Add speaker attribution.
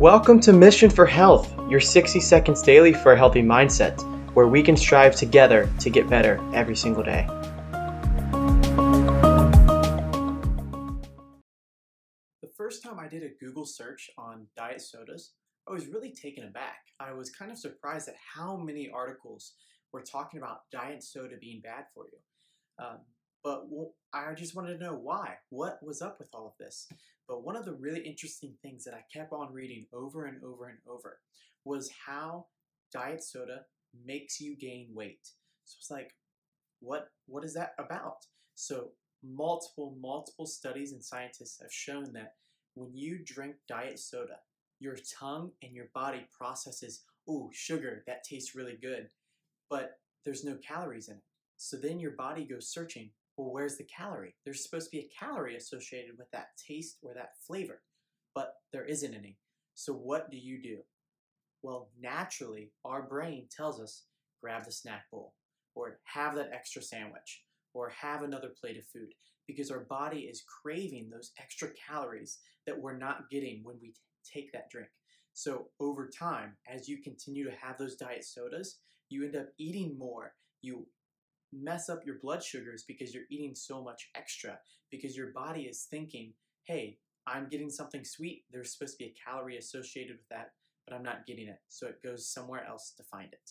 Speaker 1: Welcome to Mission for Health, your 60 seconds daily for a healthy mindset, where we can strive together to get better every single day. The first time I did a Google search on diet sodas, I was really taken aback. I was kind of surprised at how many articles were talking about diet soda being bad for you. Um, but I just wanted to know why. What was up with all of this? But one of the really interesting things that I kept on reading over and over and over was how diet soda makes you gain weight. So it's like, what what is that about? So multiple, multiple studies and scientists have shown that when you drink diet soda, your tongue and your body processes, oh, sugar, that tastes really good, but there's no calories in it. So then your body goes searching well, where's the calorie? There's supposed to be a calorie associated with that taste or that flavor, but there isn't any. So what do you do? Well, naturally, our brain tells us grab the snack bowl or have that extra sandwich or have another plate of food because our body is craving those extra calories that we're not getting when we take that drink. So over time, as you continue to have those diet sodas, you end up eating more. You mess up your blood sugars because you're eating so much extra because your body is thinking, hey, I'm getting something sweet. There's supposed to be a calorie associated with that, but I'm not getting it. So it goes somewhere else to find it.